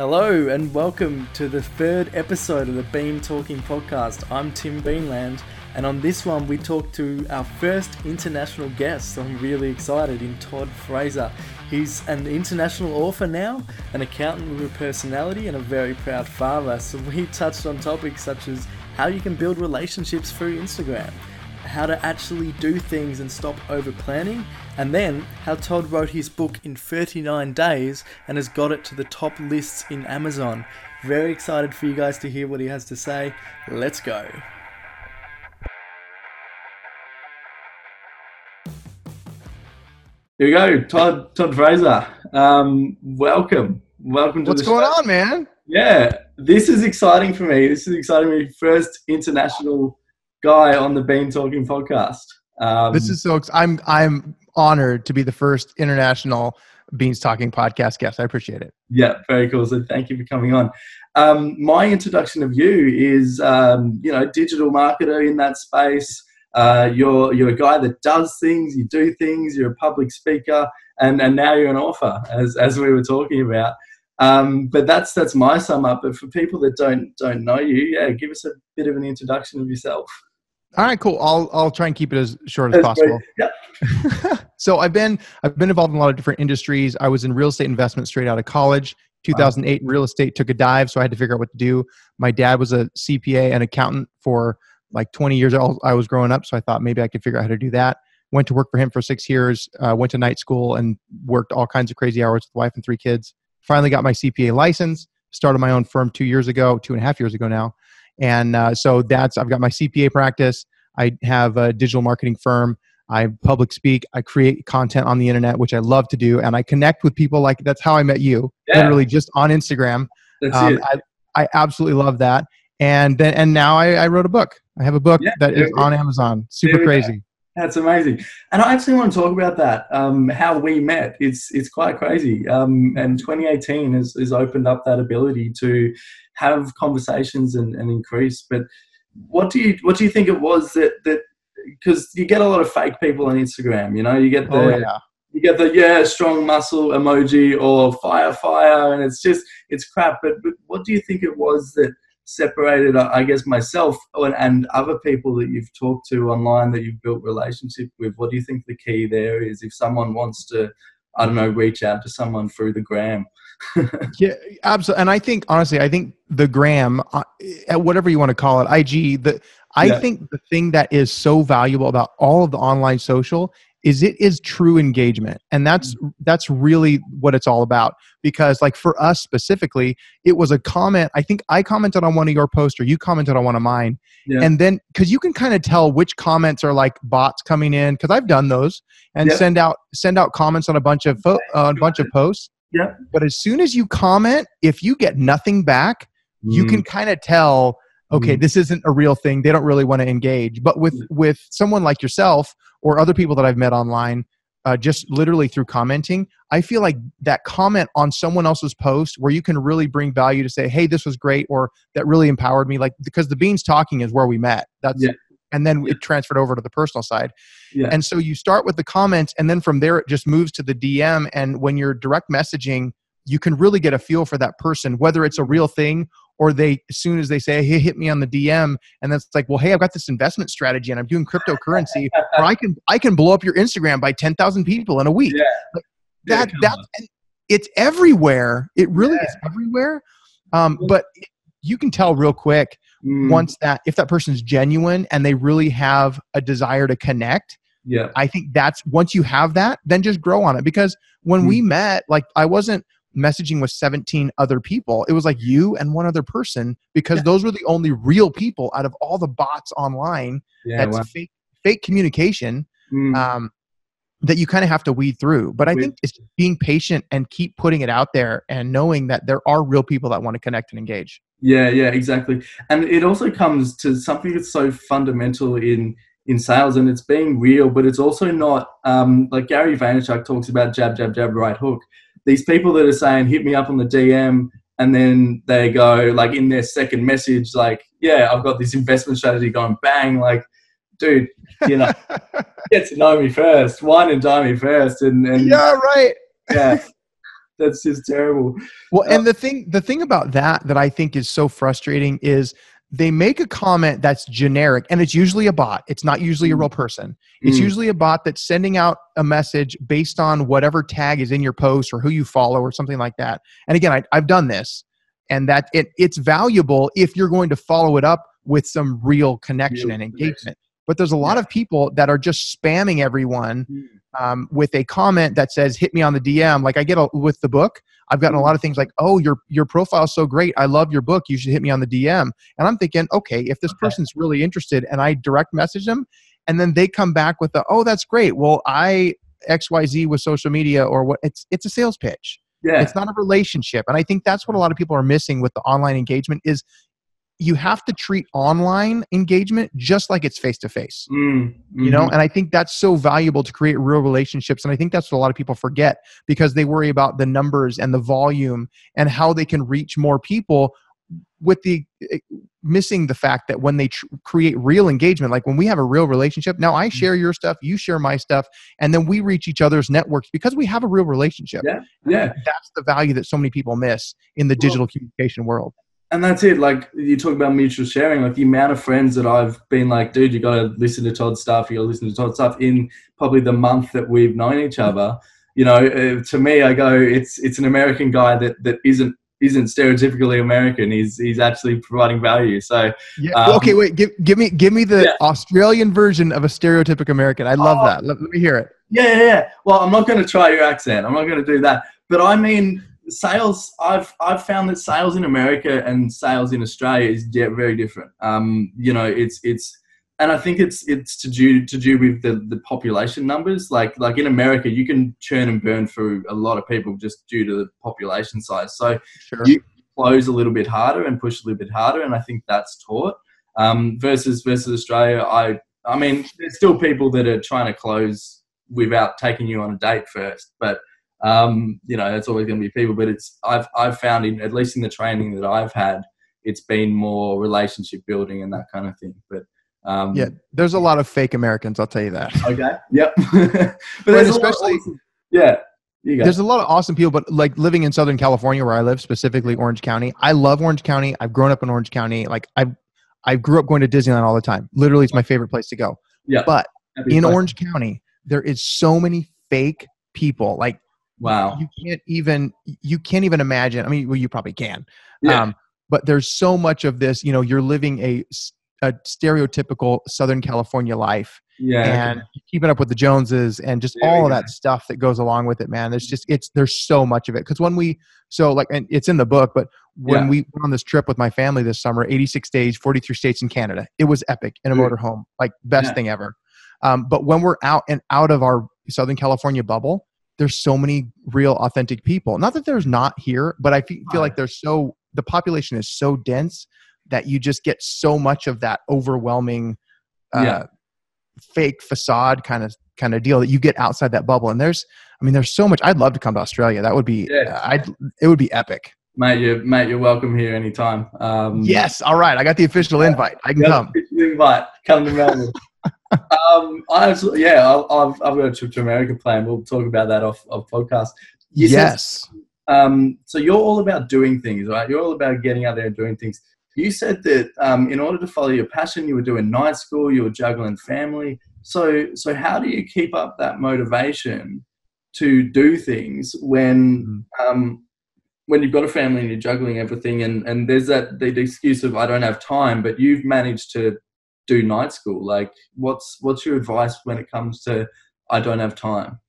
Hello and welcome to the third episode of the Bean Talking podcast. I'm Tim Beanland, and on this one we talk to our first international guest. So I'm really excited in Todd Frazier. He's an international author now, an accountant with a personality, and a very proud father. So we touched on topics such as how you can build relationships through Instagram how to actually do things and stop over planning, and then how Todd wrote his book in 39 days and has got it to the top lists in Amazon. Very excited for you guys to hear what he has to say. Let's go. Here we go, Todd Todd Frazier. Um, welcome, welcome to What's going show. on, man? Yeah, this is exciting for me. This is exciting for me. First international guy on the Bean Talking podcast. Um, this is so. I'm I'm honored to be the first international Beans Talking podcast guest. I appreciate it. Yeah, very cool. So thank you for coming on. Um, my introduction of you is, um, you know, digital marketer in that space. Uh, you're you're a guy that does things, you do things. You're a public speaker, and and now you're an author, as as we were talking about. Um, but that's that's my sum up. But for people that don't don't know you, yeah, give us a bit of an introduction of yourself. All right, cool. I'll I'll try and keep it as short as That's possible. Yeah. so I've been I've been involved in a lot of different industries. I was in real estate investment straight out of college. 2008 wow. real estate took a dive, so I had to figure out what to do. My dad was a CPA and accountant for like 20 years I was growing up, so I thought maybe I could figure out how to do that. Went to work for him for six years. Uh, went to night school and worked all kinds of crazy hours with wife and three kids. Finally got my CPA license. Started my own firm two years ago, two and a half years ago now and uh, so that's, I've got my CPA practice. I have a digital marketing firm. I public speak. I create content on the internet, which I love to do. And I connect with people like that's how I met you, yeah. literally just on Instagram. That's um, it. I, I absolutely love that. And then, and now I, I wrote a book. I have a book yeah, that is on Amazon. Super crazy. That's amazing. And I actually want to talk about that, um, how we met. It's it's quite crazy. Um, and 2018 has, has opened up that ability to have conversations and, and increase. But what do you what do you think it was that that because you get a lot of fake people on Instagram, you know, you get oh, the oh, yeah. you get the yeah strong muscle emoji or fire fire, and it's just it's crap. But but what do you think it was that separated, I guess, myself and other people that you've talked to online that you've built relationship with? What do you think the key there is? If someone wants to, I don't know, reach out to someone through the gram. yeah, absolutely. And I think honestly, I think the gram, uh, whatever you want to call it, IG. The I yeah. think the thing that is so valuable about all of the online social is it is true engagement and that's mm. that's really what it's all about because like for us specifically it was a comment i think i commented on one of your posts or you commented on one of mine yeah. and then because you can kind of tell which comments are like bots coming in because i've done those and yeah. send out send out comments on a bunch of fo- uh, a bunch of posts yeah but as soon as you comment if you get nothing back mm. you can kind of tell okay mm. this isn't a real thing they don't really want to engage but with with someone like yourself or other people that i've met online uh, just literally through commenting i feel like that comment on someone else's post where you can really bring value to say hey this was great or that really empowered me like because the beans talking is where we met that's yeah. And then it transferred over to the personal side yeah. and so you start with the comments and then from there it just moves to the dm and when you're direct messaging you can really get a feel for that person whether it's a real thing or they as soon as they say hey hit me on the dm and that's like well hey i've got this investment strategy and i'm doing cryptocurrency or i can i can blow up your instagram by 10,000 people in a week yeah. Like that that it's everywhere it really yeah. is everywhere um, but you can tell real quick mm. once that if that person's genuine and they really have a desire to connect yeah i think that's once you have that then just grow on it because when mm. we met like i wasn't messaging with 17 other people. It was like you and one other person because yeah. those were the only real people out of all the bots online. Yeah, that's wow. fake, fake communication mm. um, that you kind of have to weed through. But I think it's being patient and keep putting it out there and knowing that there are real people that want to connect and engage. Yeah, yeah, exactly. And it also comes to something that's so fundamental in in sales and it's being real, but it's also not um, like Gary Vaynerchuk talks about jab, jab, jab, right hook. These people that are saying hit me up on the DM and then they go like in their second message like yeah I've got this investment strategy going bang like dude you know get to know me first wine and dine me first and, and yeah right. Yeah that's just terrible. Well, and the thing the thing about that that I think is so frustrating is they make a comment that's generic and it's usually a bot it's not usually a real person it's Mm. usually a bot that's sending out a message based on whatever tag is in your post or who you follow or something like that and again I, i've done this and that it, it's valuable if you're going to follow it up with some real connection Real and connection. engagement but there's a lot Yeah. of people that are just spamming everyone Mm. Um, with a comment that says hit me on the dm like i get a, with the book i've gotten a Mm. lot of things like oh your your profile's so great i love your book you should hit me on the dm and i'm thinking okay if this person's really interested and i direct message them and then they come back with the oh that's great well i xyz with social media or what it's it's a sales pitch. Yeah. it's not a relationship and i think that's what a lot of people are missing with the online engagement is you have to treat online engagement just like it's face to face you know mhm. and i think that's so valuable to create real relationships and i think that's what a lot of people forget because they worry about the numbers and the volume and how they can reach more people with the eh, missing the fact that when they tr- create real engagement like when we have a real relationship now i share your stuff you share my stuff and then we reach each other's networks because we have a real relationship Yeah, yeah. that's the value that so many people miss in the Well- digital communication world And that's it. Like you talk about mutual sharing, like the amount of friends that I've been like, dude, you got to listen to Todd stuff. You got to listen to Todd stuff in probably the month that we've known each other. You know, uh, to me, I go, it's it's an American guy that that isn't isn't stereotypically American. He's he's actually providing value. So yeah Um, okay wait give, give me give me the Yeah. australian version of a stereotypic american i love Oh. that let, let me hear it Yeah, yeah, yeah. Well, I'm not going to try your accent. I'm not going to do that. But I mean, sales. I've I've found that sales in America and sales in Australia is very different. Um, you know, it's it's, and I think it's it's to do to do with the the population numbers. Like like in America, you can churn and burn through a lot of people just due to the population size. So sure You- close a little bit harder and push a little bit harder, and I think that's taught. Um, versus versus Australia, I I mean, there's still people that are trying to close without taking you on a date first, but um, you know, it's always going to be people. But it's I've I've found in at least in the training that I've had, it's been more relationship building and that kind of thing. But um, Yeah, there's a lot of fake Americans. I'll tell you that. okay, yep. but there's a lot of especially- awesome- yeah. There's a lot of awesome people, but like living in Southern California, where I live, specifically Orange County. I love Orange County. I've grown up in Orange County. Like I, I grew up going to Disneyland all the time. Literally, it's my favorite place to go. yeah, But in place. Orange County, there is so many fake people. Like wow, you can't even you can't even imagine. I mean, well, you probably can. yeah, Um, but there's so much of this. You know, you're living a a stereotypical Southern California life. yeah, and keeping up with the Joneses and just There all of that stuff that goes along with it, man. There's just it's there's so much of it. Because when we so like and it's in the book, but when Yeah. we went on this trip with my family this summer, 86 days, 43 states in Canada, it was epic in a Dude. motorhome, like best Yeah. thing ever. Um, but when we're out and out of our Southern California bubble, there's so many real authentic people. Not that there's not here, but I feel like there's so the population is so dense that you just get so much of that overwhelming uh, Yeah. fake facade kind of kind of deal that you get outside that bubble. And there's, I mean, there's so much. I'd love to come to Australia. That would be, Yeah. I'd, it would be epic. mate. You mate, you're welcome here anytime. Um, Yes. All right. I got the official invite. I can come. invite. Come to Melbourne. um, I absolutely, yeah, I'll, I've, I've got a trip to America planned. We'll talk about that off of podcast. You said- yes. um, so you're all about doing things, right? You're all about getting out there and doing things. You said that um, in order to follow your passion, you were doing night school, you were juggling family. So, so how do you keep up that motivation to do things when um, when you've got a family and you're juggling everything, and, and there's that the excuse of I don't have time, but you've managed to do night school. Like, what's what's your advice when it comes to I don't have time?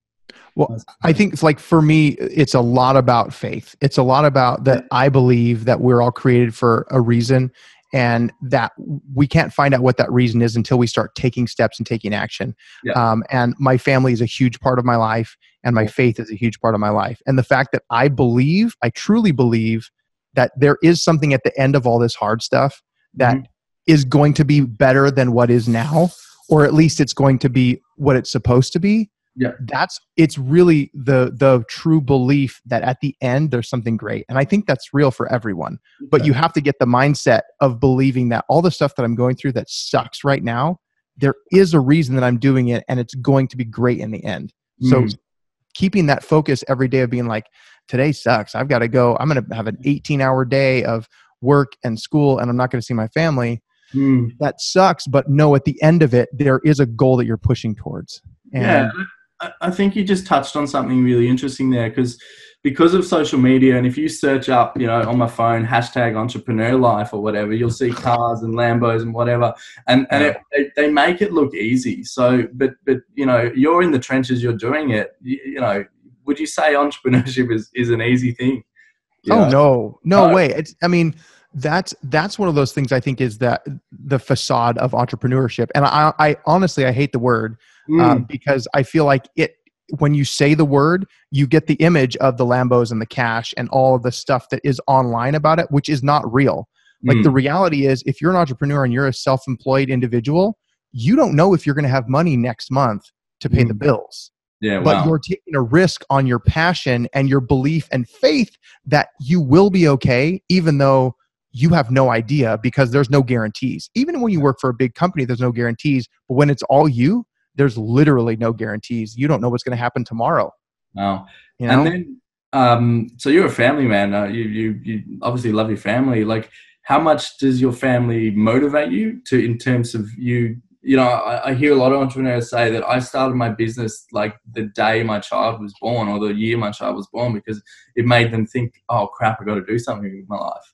Well, I think it's like for me, it's a lot about faith. It's a lot about that I believe that we're all created for a reason and that we can't find out what that reason is until we start taking steps and taking action. Yeah. Um, and my family is a huge part of my life and my faith is a huge part of my life. And the fact that I believe, I truly believe that there is something at the end of all this hard stuff that is going to be better than what is now, or at least it's going to be what it's supposed to be Yeah. that's it's really the the true belief that at the end there's something great. And i think that's real for everyone. But you have to get the mindset of believing that all the stuff that i'm going through that sucks right now there is a reason that i'm doing it and it's going to be great in the end. So Mm. keeping that focus every day of being like today sucks. I've got to go. I'm going to have an 18 hour day of work and school and i'm not going to see my family Mm. that sucks but no at the end of it there is a goal that you're pushing towards and yeah, I, I think you just touched on something really interesting there because because of social media, and if you search up, you know, on my phone hashtag entrepreneur life or whatever, you'll see cars and Lambos and whatever, and and it, they, they make it look easy. So, but but you know, you're in the trenches, you're doing it. You, you know, would you say entrepreneurship is is an easy thing? You oh know? no no Uh, way it's i mean that's that's one of those things i think is that the facade of entrepreneurship and i i honestly i hate the word Mm, because I feel like it when you say the word, you get the image of the Lambos and the cash and all of the stuff that is online about it, which is not real. Like mm, the reality is, if you're an entrepreneur and you're a self-employed individual, you don't know if you're going to have money next month to pay the Mm. bills. yeah, But wow. you're taking a risk on your passion and your belief and faith that you will be okay, even though you have no idea because there's no guarantees. Even when you work for a big company, there's no guarantees. But when it's all you, there's literally no guarantees. You don't know what's going to happen tomorrow. wow. You know? And then, um, so you're a family man. Uh, you you you obviously love your family. Like, how much does your family motivate you to in terms of you? You know, I, I hear a lot of entrepreneurs say that I started my business like the day my child was born or the year my child was born because it made them think, "Oh crap, I got to do something with my life."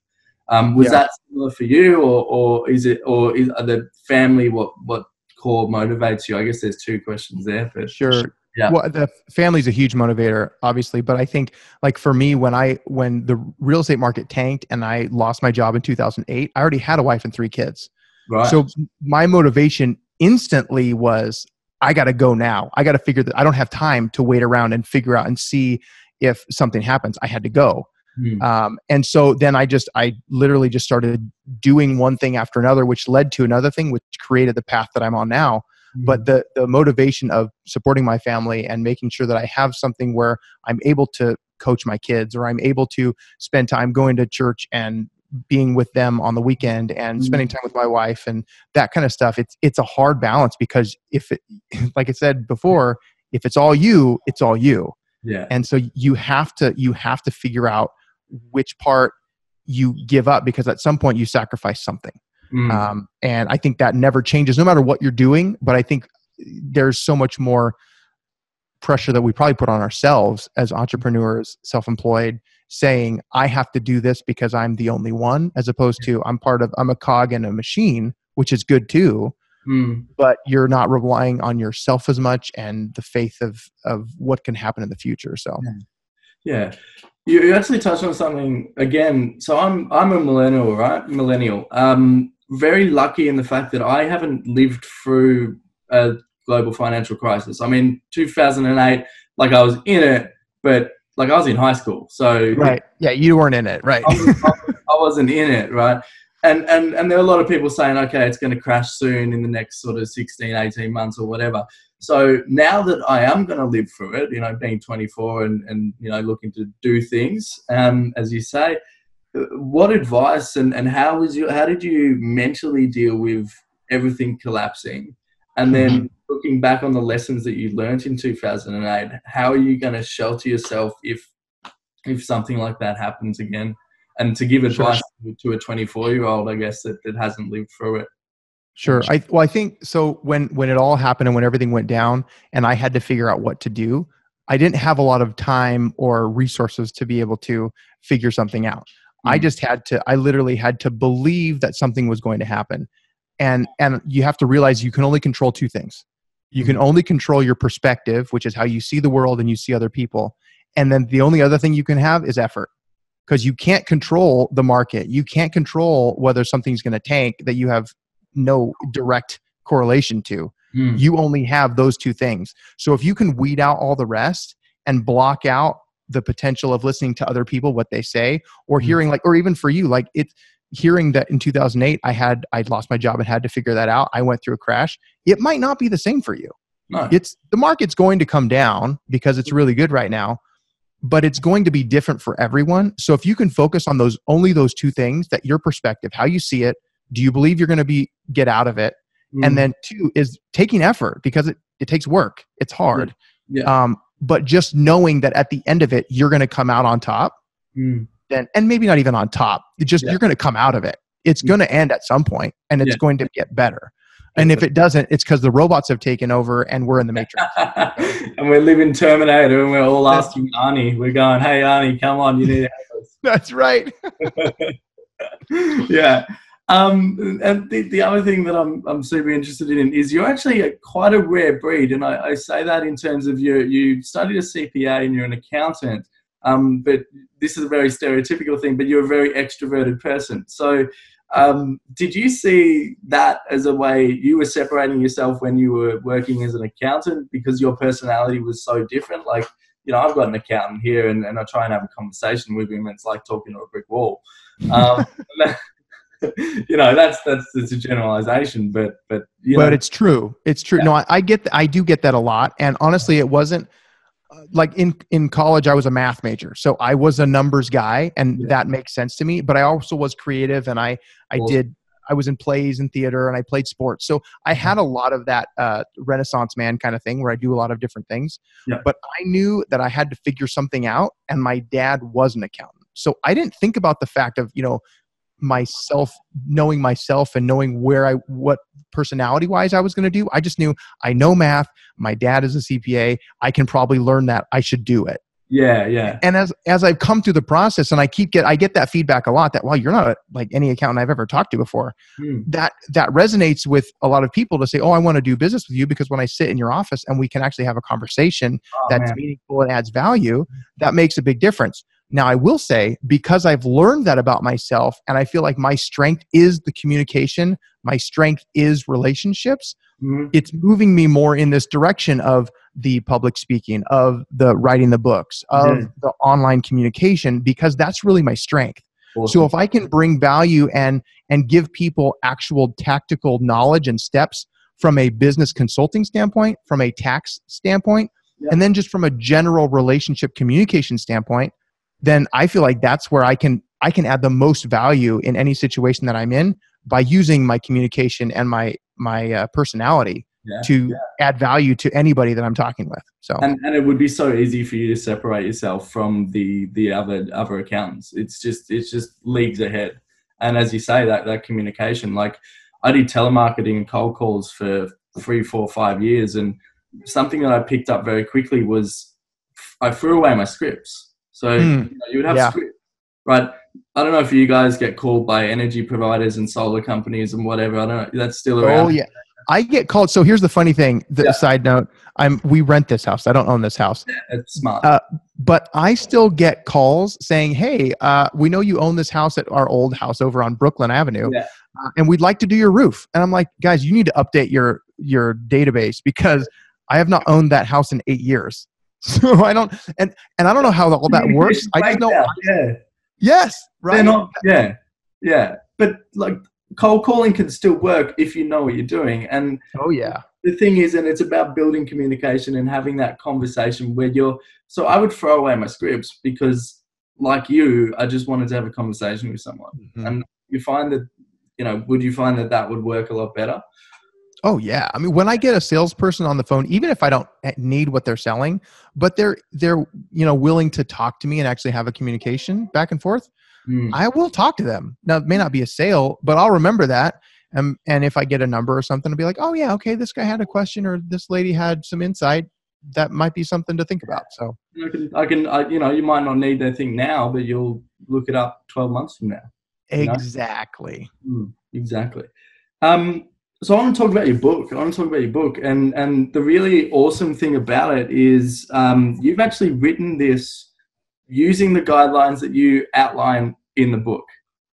Um, was Yeah. that similar for you, or or is it, or is are the family what what core motivates you? I guess there's two questions there. But Sure. Yeah. Well, the family's a huge motivator, obviously, but I think like for me, when I when the real estate market tanked and I lost my job in 2008, I already had a wife and three kids. right. So my motivation instantly was I got to go now. I got to figure that I don't have time to wait around and figure out and see if something happens. I had to go. Hmm. Um, and so then I just, I literally just started doing one thing after another, which led to another thing, which created the path that I'm on now. But the, the motivation of supporting my family and making sure that I have something where I'm able to coach my kids or I'm able to spend time going to church and being with them on the weekend and Mhm. spending time with my wife and that kind of stuff it's it's a hard balance because if it like i said before if it's all you it's all you yeah. and so you have to you have to figure out which part you give up because at some point you sacrifice something Mm. um, and i think that never changes no matter what you're doing but i think there's so much more pressure that we probably put on ourselves as entrepreneurs self-employed saying i have to do this because i'm the only one as opposed to i'm part of i'm a cog in a machine which is good too Mm. but you're not relying on yourself as much and the faith of of what can happen in the future so Yeah, you, you actually touched on something again. So I'm I'm a millennial, right? Millennial. Um, very lucky in the fact that I haven't lived through a global financial crisis. I mean, 2008, like I was in it, but like I was in high school, so right yeah you weren't in it right I, was, I wasn't in it, right? And, and and there are a lot of people saying, okay, it's going to crash soon in the next sort of 16, 18 months or whatever. So now that I am going to live through it, you know, being 24 and, and you know, looking to do things, um, as you say, uh, what advice and, and how was you, how did you mentally deal with everything collapsing? And then looking back on the lessons that you learned in 2008, how are you going to shelter yourself if if something like that happens again? And to give Sure. advice to a 24 year old, I guess that, that hasn't lived through it. Sure. I well, I think so. When when it all happened and when everything went down, and I had to figure out what to do, I didn't have a lot of time or resources to be able to figure something out. I Mm. just had to. I literally had to believe that something was going to happen, and and you have to realize you can only control two things. You can only control your perspective, which is how you see the world and you see other people, and then the only other thing you can have is effort because you can't control the market. You can't control whether something's going to tank that you have no direct correlation to. Mm. You only have those two things. So if you can weed out all the rest and block out the potential of listening to other people what they say or Mm. hearing like or even for you like it hearing that in 2008 I had I'd lost my job and had to figure that out. I went through a crash. It might not be the same for you No. it's the market's going to come down because it's really good right now but it's going to be different for everyone so if you can focus on those only those two things that your perspective how you see it do you believe you're going to be get out of it Mm. and then two is taking effort because it, it takes work it's hard Yeah. um, but just knowing that at the end of it you're going to come out on top Mm. and and maybe not even on top just Yeah. you're going to come out of it it's Mm. going to end at some point and it's Yeah. going to get better and if it doesn't it's because the robots have taken over and we're in the matrix and we're living Terminator, and we're all asking Arnie. We're going, "Hey, Arnie, come on, you need to help us." that's right yeah. Um, and the, the other thing that I'm, I'm super interested in is you're actually a, quite a rare breed. And I, I say that in terms of you, you studied a CPA and you're an accountant. Um, but this is a very stereotypical thing, but you're a very extroverted person. So, um, did you see that as a way you were separating yourself when you were working as an accountant because your personality was so different? Like, you know, I've got an accountant here and, and I try and have a conversation with him. And it's like talking to a brick wall. Um, you know, that's that's it's a generalization, but but you but it's true it's true Yeah. no I, I get th- i do get that a lot and honestly it wasn't uh, like in in college i was a math major so i was a numbers guy and Yeah. that makes sense to me but i also was creative and i i Awesome. did i was in plays and theater and i played sports so i had a lot of that uh, renaissance man kind of thing where i do a lot of different things Yeah. but i knew that i had to figure something out and my dad was an accountant so i didn't think about the fact of you know myself knowing myself and knowing where i what personality wise I was going to do. I just knew I know math. My dad is a CPA. I can probably learn that. I should do it. yeah, yeah, And as as I've come through the process, and I keep get I get that feedback a lot that wow, you're not like any accountant I've ever talked to before. Hmm. That that resonates with a lot of people to say, oh, I want to do business with you because when I sit in your office and we can actually have a conversation Oh, that's man. meaningful and adds value, that makes a big difference. Now, I will say, because I've learned that about myself, and I feel like my strength is the communication, my strength is relationships, Mhm. it's moving me more in this direction of the public speaking, of the writing the books, of Yeah. the online communication, because that's really my strength. Awesome. So if I can bring value and and give people actual tactical knowledge and steps from a business consulting standpoint, from a tax standpoint, Yeah. and then just from a general relationship communication standpoint, then I feel like that's where I can I can add the most value in any situation that I'm in by using my communication and my my uh, personality yeah. to add value to anybody that I'm talking with. So and, and it would be so easy for you to separate yourself from the the other other accountants it's just it's just leagues ahead and as you say that that communication like i did telemarketing and cold calls for three four five years and something that i picked up very quickly was i threw away my scripts so Hmm. you, know, would have Yeah. script right i don't know if you guys get called by energy providers and solar companies and whatever i don't know that's still around Oh yeah. I get called. So here's the funny thing. The Yeah. side note: I'm we rent this house. I don't own this house, Yeah, it's smart Uh, but I still get calls saying, "Hey, uh, we know you own this house at our old house over on Brooklyn Avenue, Yeah. uh, and we'd like to do your roof." And I'm like, "Guys, you need to update your your database because I have not owned that house in eight years." So I don't, and and I don't know how all that works. I just know. Yeah Yes, right. They're not, yeah, yeah. But like cold calling can still work if you know what you're doing. And oh yeah. the thing is, and it's about building communication and having that conversation where you're. So I would throw away my scripts because, like you, I just wanted to have a conversation with someone. Mhm. And you find that, you know, would you find that that would work a lot better? Oh yeah. I mean, when I get a salesperson on the phone, even if I don't eh, need what they're selling, but they're they're you know willing to talk to me and actually have a communication back and forth, Hmm. I will talk to them. Now, it may not be a sale, but I'll remember that. And and if I get a number or something, I'll be like, oh yeah, okay, this guy had a question or this lady had some insight. That might be something to think about. So I can, I can, I, you know, you might not need that thing now, but you'll look it up 12 months from now. know? exactly. Mm, exactly. Um, so I want to talk about your book. I want to talk about your book, and and the really awesome thing about it is um, you've actually written this using the guidelines that you outline in the book,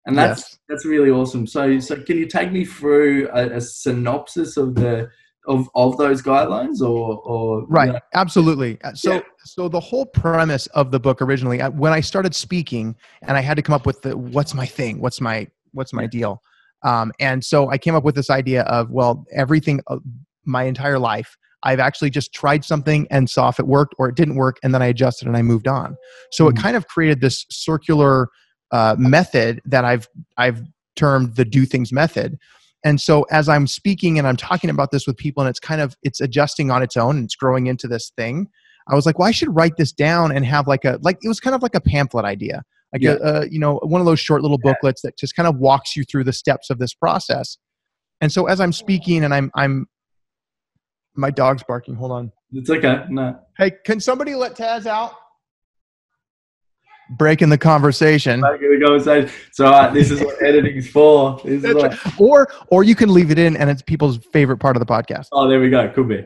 and that's Yes. that's really awesome. So so can you take me through a, a synopsis of the of of those guidelines, or or Right. you know- Absolutely. Uh, So Yeah. so the whole premise of the book originally, uh, when I started speaking, and I had to come up with the what's my thing, what's my what's my deal, um, and so I came up with this idea of well, everything, uh, my entire life, I've actually just tried something and saw if it worked or it didn't work, and then I adjusted and I moved on. So Mhm. it kind of created this circular uh, method that I've I've termed the do things method. And so as I'm speaking and I'm talking about this with people and it's kind of it's adjusting on its own and it's growing into this thing, I was like, well, I should write this down and have like a like it was kind of like a pamphlet idea, like Yeah. a, a you know one of those short little booklets that just kind of walks you through the steps of this process. And so as I'm speaking and I'm I'm my dog's barking. Hold on. It's okay. No. Hey, can somebody let Taz out? Breaking the conversation. Back in the conversation. It's all right. Uh, this is what editing's for. This is what, right. Or or you can leave it in and it's people's favorite part of the podcast. Oh, there we go. Could be.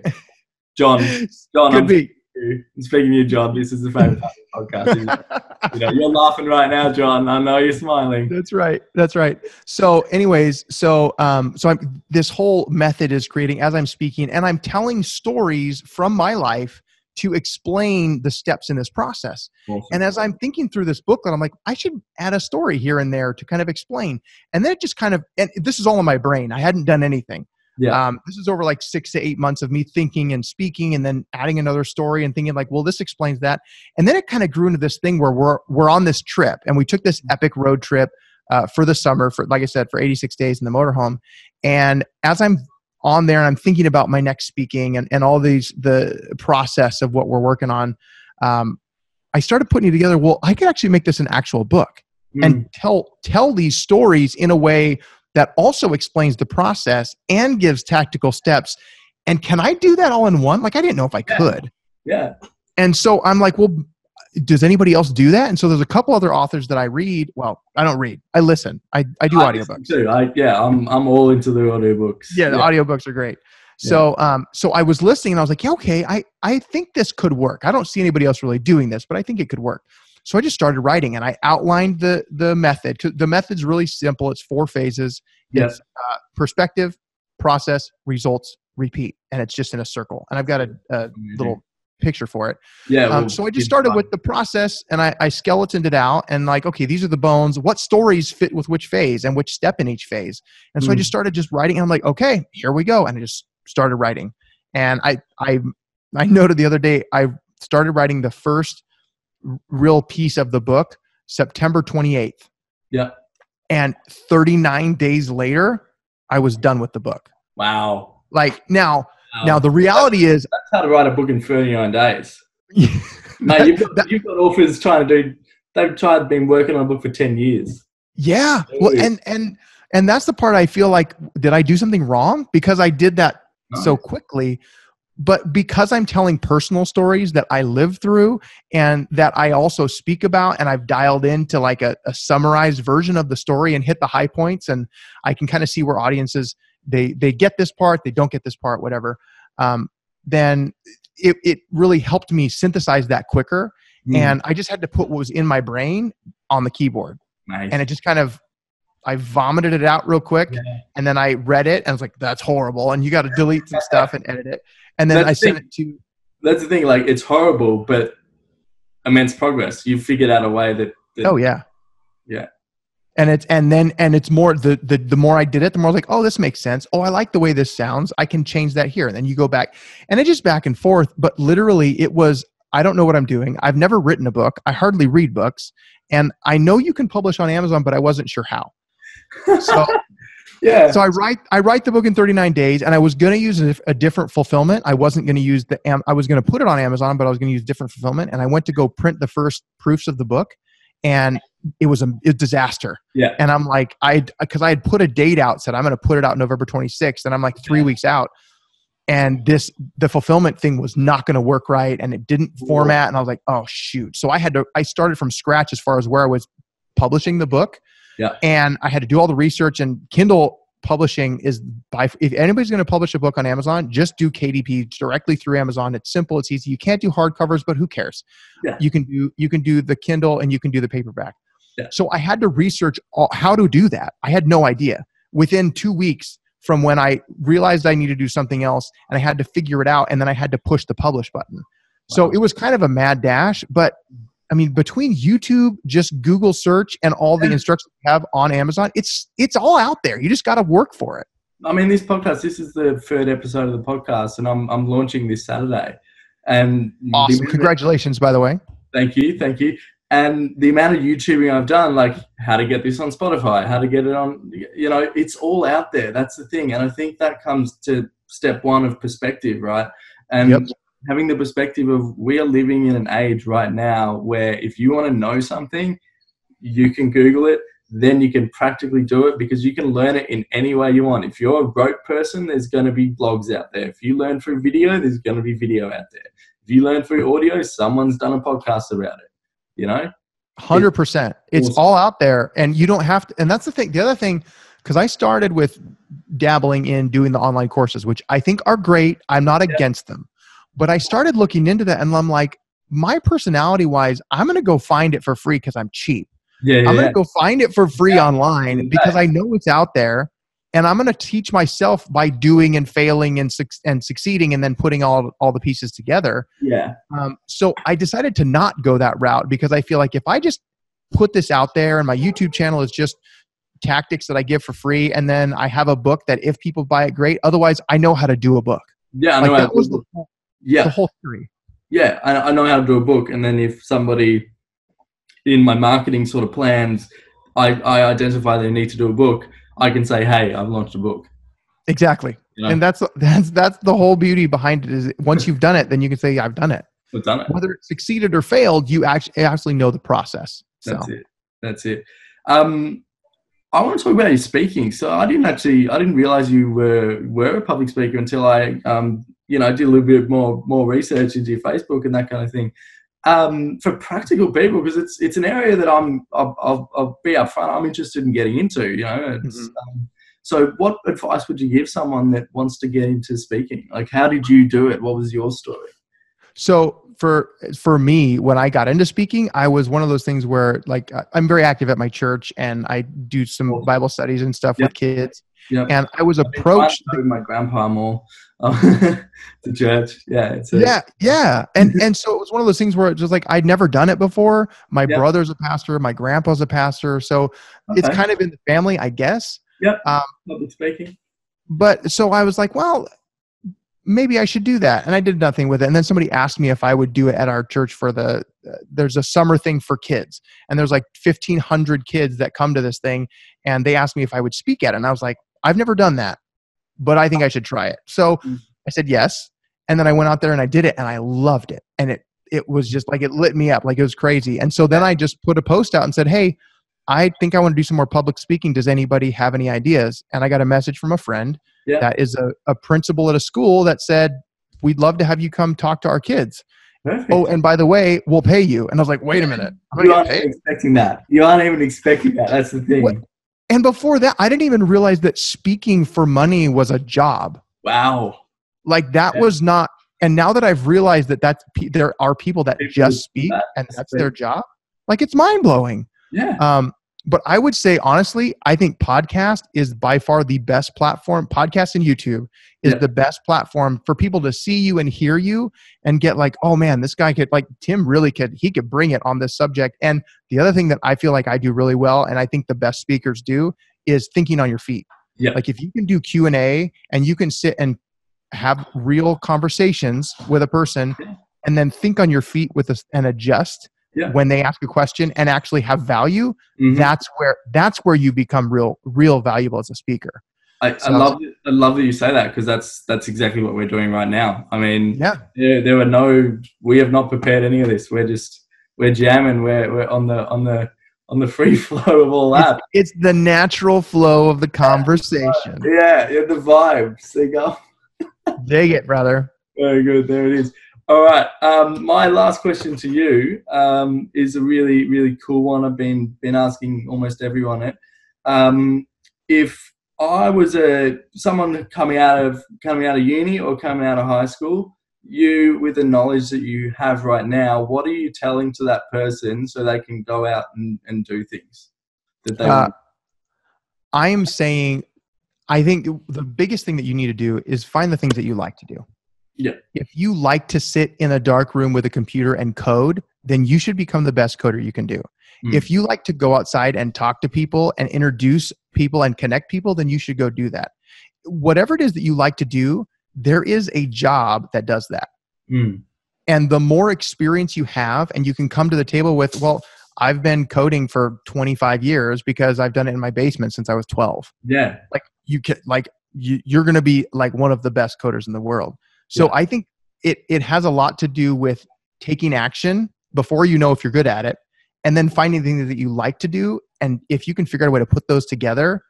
John, John, Could I'm be. You. Speaking to you, John, this is the favorite part of the podcast. You know, you're laughing right now, John. I know you're smiling. That's right. That's right. So, anyways, so um, so I'm this whole method is creating as I'm speaking, and I'm telling stories from my life to explain the steps in this process. Awesome. And as I'm thinking through this booklet, I'm like, I should add a story here and there to kind of explain. And then it just kind of, and this is all in my brain. I hadn't done anything. Yeah. Um, this is over like six to eight months of me thinking and speaking, and then adding another story and thinking like, well, this explains that. And then it kind of grew into this thing where we're we're on this trip, and we took this epic road trip uh, for the summer for like I said for 86 days in the motorhome. And as I'm on there and I'm thinking about my next speaking and, and all these the process of what we're working on, um, I started putting it together. Well, I could actually make this an actual book Mm. and tell tell these stories in a way that also explains the process and gives tactical steps. And can I do that all in one? Like I didn't know if I Yeah. could. yeah. And so I'm like, well, does anybody else do that? And so there's a couple other authors that I read. Well, I don't read. I listen. I, I do I audiobooks. Too. I, yeah, I'm, I'm all into the audiobooks. Yeah, the audiobooks are great. So um so I was listening and I was like, yeah, okay, I, I think this could work. I don't see anybody else really doing this, but I think it could work. So I just started writing and I outlined the the method. The method's really simple. It's four phases. It's uh, perspective, process, results, repeat, and it's just in a circle. And I've got a, a little picture for it. Yeah. Um, well, so I just started with the process and I, I skeletoned it out and like, okay, these are the bones. What stories fit with which phase and which step in each phase? And so I Mm. just started just writing. And I'm like, okay, here we go. And I just started writing. And I I I noted the other day I started writing the first real piece of the book September 28th. Yeah. And 39 days later, I was done with the book. Wow. Like now, Wow. now the reality is That's how to write a book in 39 days. Mate, you've got, That- you've got authors trying to do, they've tried, been working on a book for 10 years. Yeah. Well, and and and that's the part I feel like did I do something wrong because I did that so quickly. But because I'm telling personal stories that I lived through and that I also speak about, and I've dialed into like a, a summarized version of the story and hit the high points, and I can kind of see where audiences they they get this part, they don't get this part, whatever. Um, then it it really helped me synthesize that quicker, Mm, and I just had to put what was in my brain on the keyboard nice. and it just kind of I vomited it out real quick, Yeah. and then I read it and I was like, "That's horrible," and you got to delete some stuff and edit it, and then That's I the sent thing. it to That's the thing. Like, it's horrible, but immense progress. You've figured out a way that, that oh yeah, Yeah. and it's and then and it's more the the the more I did it, the more I was like, "Oh, this makes sense. Oh, I like the way this sounds. I can change that here." And then you go back, and it just back and forth. But literally, it was I don't know what I'm doing. I've never written a book. I hardly read books, and I know you can publish on Amazon, but I wasn't sure how. So yeah. so I write I write the book in 39 days, and I was going to use a, a different fulfillment. I wasn't going to use the Am- I was going to put it on Amazon, but I was going to use different fulfillment. And I went to go print the first proofs of the book, and it was a, a disaster. Yeah. And I'm like, I because I had put a date out, said I'm going to put it out November 26th, and I'm like three Yeah. weeks out, and this the fulfillment thing was not going to work right, and it didn't format, and I was like, oh shoot. So I had to I started from scratch as far as where I was publishing the book. Yeah. And I had to do all the research and Kindle publishing is by if anybody's going to publish a book on Amazon, just do KDP directly through Amazon. It's simple, it's easy. You can't do hardcovers, but who cares? Yeah. You can do you can do the Kindle and you can do the paperback. Yeah. So I had to research all, how to do that. I had no idea. Within 2 weeks from when I realized I needed to do something else and I had to figure it out and then I had to push the publish button. So it was kind of a mad dash, but I mean, between YouTube, just Google search, and all the instructions you have on Amazon, it's it's all out there. You just got to work for it. I mean, this podcast, this is the third episode of the podcast, and I'm, I'm launching this Saturday. And Awesome! Congratulations, by the way. Thank you, thank you. And the amount of YouTubing I've done, like how to get this on Spotify, how to get it on, you know, it's all out there. That's the thing. And I think that comes to step one of perspective, right? And Yep. Having the perspective of we are living in an age right now where if you want to know something, you can Google it, then you can practically do it because you can learn it in any way you want. If you're a rote person, there's going to be blogs out there. If you learn through video, there's going to be video out there. If you learn through audio, someone's done a podcast about it. You know, hundred percent. It's awesome. all out there, and you don't have to. And that's the thing. The other thing, because I started with dabbling in doing the online courses, which I think are great. I'm not yeah. against them, but I started looking into that, and I'm like, my personality wise, I'm going to go find it for free because I'm cheap. Yeah, yeah I'm going to go find it for free yeah. online because I know it's out there and I'm going to teach myself by doing and failing and su- and succeeding and then putting all all the pieces together. Yeah. Um, so I decided to not go that route because I feel like if I just put this out there and my YouTube channel is just tactics that I give for free and then I have a book that if people buy it great otherwise I know how to do a book. Yeah, I know that was the, yeah. the whole theory. Yeah, I, I know how to do a book and then if somebody in my marketing sort of plans I, I identify they need to do a book I can say, "Hey, I've launched a book." Exactly, you know? and that's that's that's the whole beauty behind it. Is once you've done it, then you can say, "I've done it." I've done it. Whether it succeeded or failed, you actually actually know the process. So. That's it. That's it. Um, I want to talk about your speaking. So I didn't actually, I didn't realize you were were a public speaker until I, um, you know, did a little bit more more research into your Facebook and that kind of thing um, for practical people because it's it's an area that I'm I'll, I'll, I'll, be upfront. I'm interested in getting into. You know, mm-hmm. um, so what advice would you give someone that wants to get into speaking? Like, how did you do it? What was your story? So for for me, when I got into speaking, I was one of those things where like I'm very active at my church and I do some Bible studies and stuff yep. with kids. Yep. And I was approached. I my grandpa more to church. Yeah, a, yeah, yeah. And and so it was one of those things where it's just like I'd never done it before. My yep. brother's a pastor, my grandpa's a pastor, so okay. it's kind of in the family, I guess. Yep. Um, Public speaking. But so I was like, well, maybe I should do that, and I did nothing with it. And then somebody asked me if I would do it at our church for the. Uh, there's a summer thing for kids, and there's like 1,500 kids that come to this thing, and they asked me if I would speak at it, and I was like, I've never done that but I think I should try it. So mm. I said yes. And then I went out there and I did it and I loved it. And it it was just like it lit me up like it was crazy. And so then I just put a post out and said, "Hey, I think I want to do some more public speaking. Does anybody have any ideas?" And I got a message from a friend yeah. that is a, a principal at a school that said, "We'd love to have you come talk to our kids." Perfect. Oh, and by the way, we'll pay you. And I was like, wait a minute. You aren't expecting that. You aren't even expecting that. That's the thing. What? And before that, I didn't even realize that speaking for money was a job. Wow. Like that yeah. was not. And now that I've realized that that's there are people that just speak and that's their job, like it's mind blowing. Yeah. Um, but I would say honestly, I think podcast is by far the best platform. Podcast and YouTube is yeah. the best platform for people to see you and hear you and get like, oh man, this guy could like Tim really could he could bring it on this subject. And the other thing that I feel like I do really well, and I think the best speakers do, is thinking on your feet. Yeah. Like if you can do Q and A and you can sit and have real conversations with a person and then think on your feet with us and adjust yeah. when they ask a question and actually have value mm-hmm. that's where that's where you become real real valuable as a speaker I, so, I love I love that you say that because that's that's exactly what we're doing right now. I mean, yeah, there, there were no, we have not prepared any of this. We're just we're jamming. We're we're on the on the on the free flow of all that. It's, it's the natural flow of the conversation. Yeah, yeah, the vibes. They go. Dig it, brother. Very good. There it is. All right. Um, my last question to you um, is a really, really cool one. I've been been asking almost everyone it. Um, if I was a someone coming out of coming out of uni or coming out of high school, you with the knowledge that you have right now, what are you telling to that person so they can go out and, and do things that they? Uh, I am saying, I think the biggest thing that you need to do is find the things that you like to do. Yeah. If you like to sit in a dark room with a computer and code, then you should become the best coder you can do. Mm. If you like to go outside and talk to people and introduce people and connect people, then you should go do that. Whatever it is that you like to do, there is a job that does that. Mm. And the more experience you have, and you can come to the table with, well, I've been coding for 25 years because I've done it in my basement since I was 12. Yeah. Like you can, like you, you're going to be like one of the best coders in the world. So yeah. I think it it has a lot to do with taking action before you know if you're good at it, and then finding things that you like to do. And if you can figure out a way to put those together,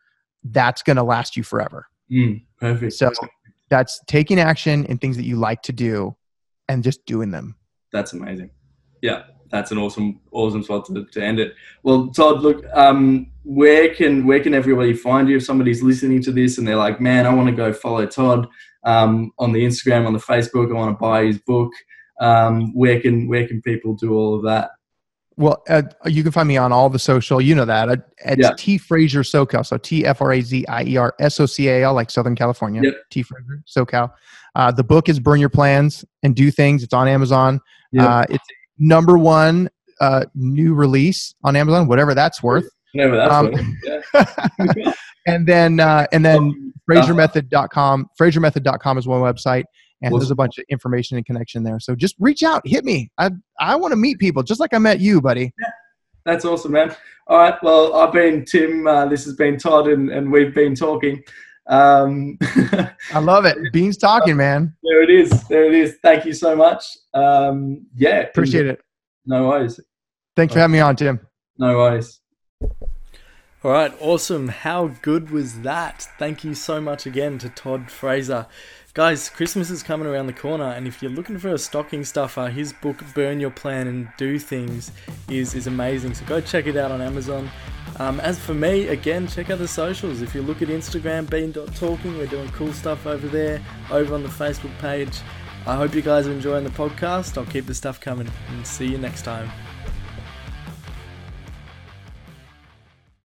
that's going to last you forever. Mm, perfect. So that's taking action in things that you like to do, and just doing them. That's amazing. Yeah, that's an awesome, awesome spot to, to end it. Well, Todd, look, um, where can where can everybody find you if somebody's listening to this and they're like, man, I want to go follow Todd um, on the Instagram, on the Facebook, I want to buy his book. Um, where can where can people do all of that? Well, uh, you can find me on all the social. You know that. Uh, it's yeah. T Frazier SoCal. So T F R A Z I E R S O C A L, like Southern California. Yep. T Frazier SoCal. Uh, the book is Burn Your Plans and Do Things. It's on Amazon. Yep. Uh, it's number one uh, new release on Amazon, whatever that's worth. Whatever that's um, worth. Yeah. and then uh, and then FrazierMethod.com. FrazierMethod.com is one website, and there's a bunch of information and connection there. So just reach out, hit me. I I want to meet people, just like I met you, buddy. Yeah. That's awesome, man. All right. Well, I've been Tim. Uh, this has been Todd, and, and we've been talking. Um, I love it. Beans talking, man. There it is. There it is. Thank you so much. Um, yeah. Appreciate it. No worries. Thanks for having me on, Tim. No worries. All right, awesome. How good was that? Thank you so much again to Todd Frazier. Guys, Christmas is coming around the corner, and if you're looking for a stocking stuffer, his book "Burn Your Plan and Do Things" is is amazing. So go check it out on Amazon. Um, as for me, again, check out the socials. If you look at Instagram, bean.talking, we're doing cool stuff over there. Over on the Facebook page. I hope you guys are enjoying the podcast. I'll keep the stuff coming, and see you next time.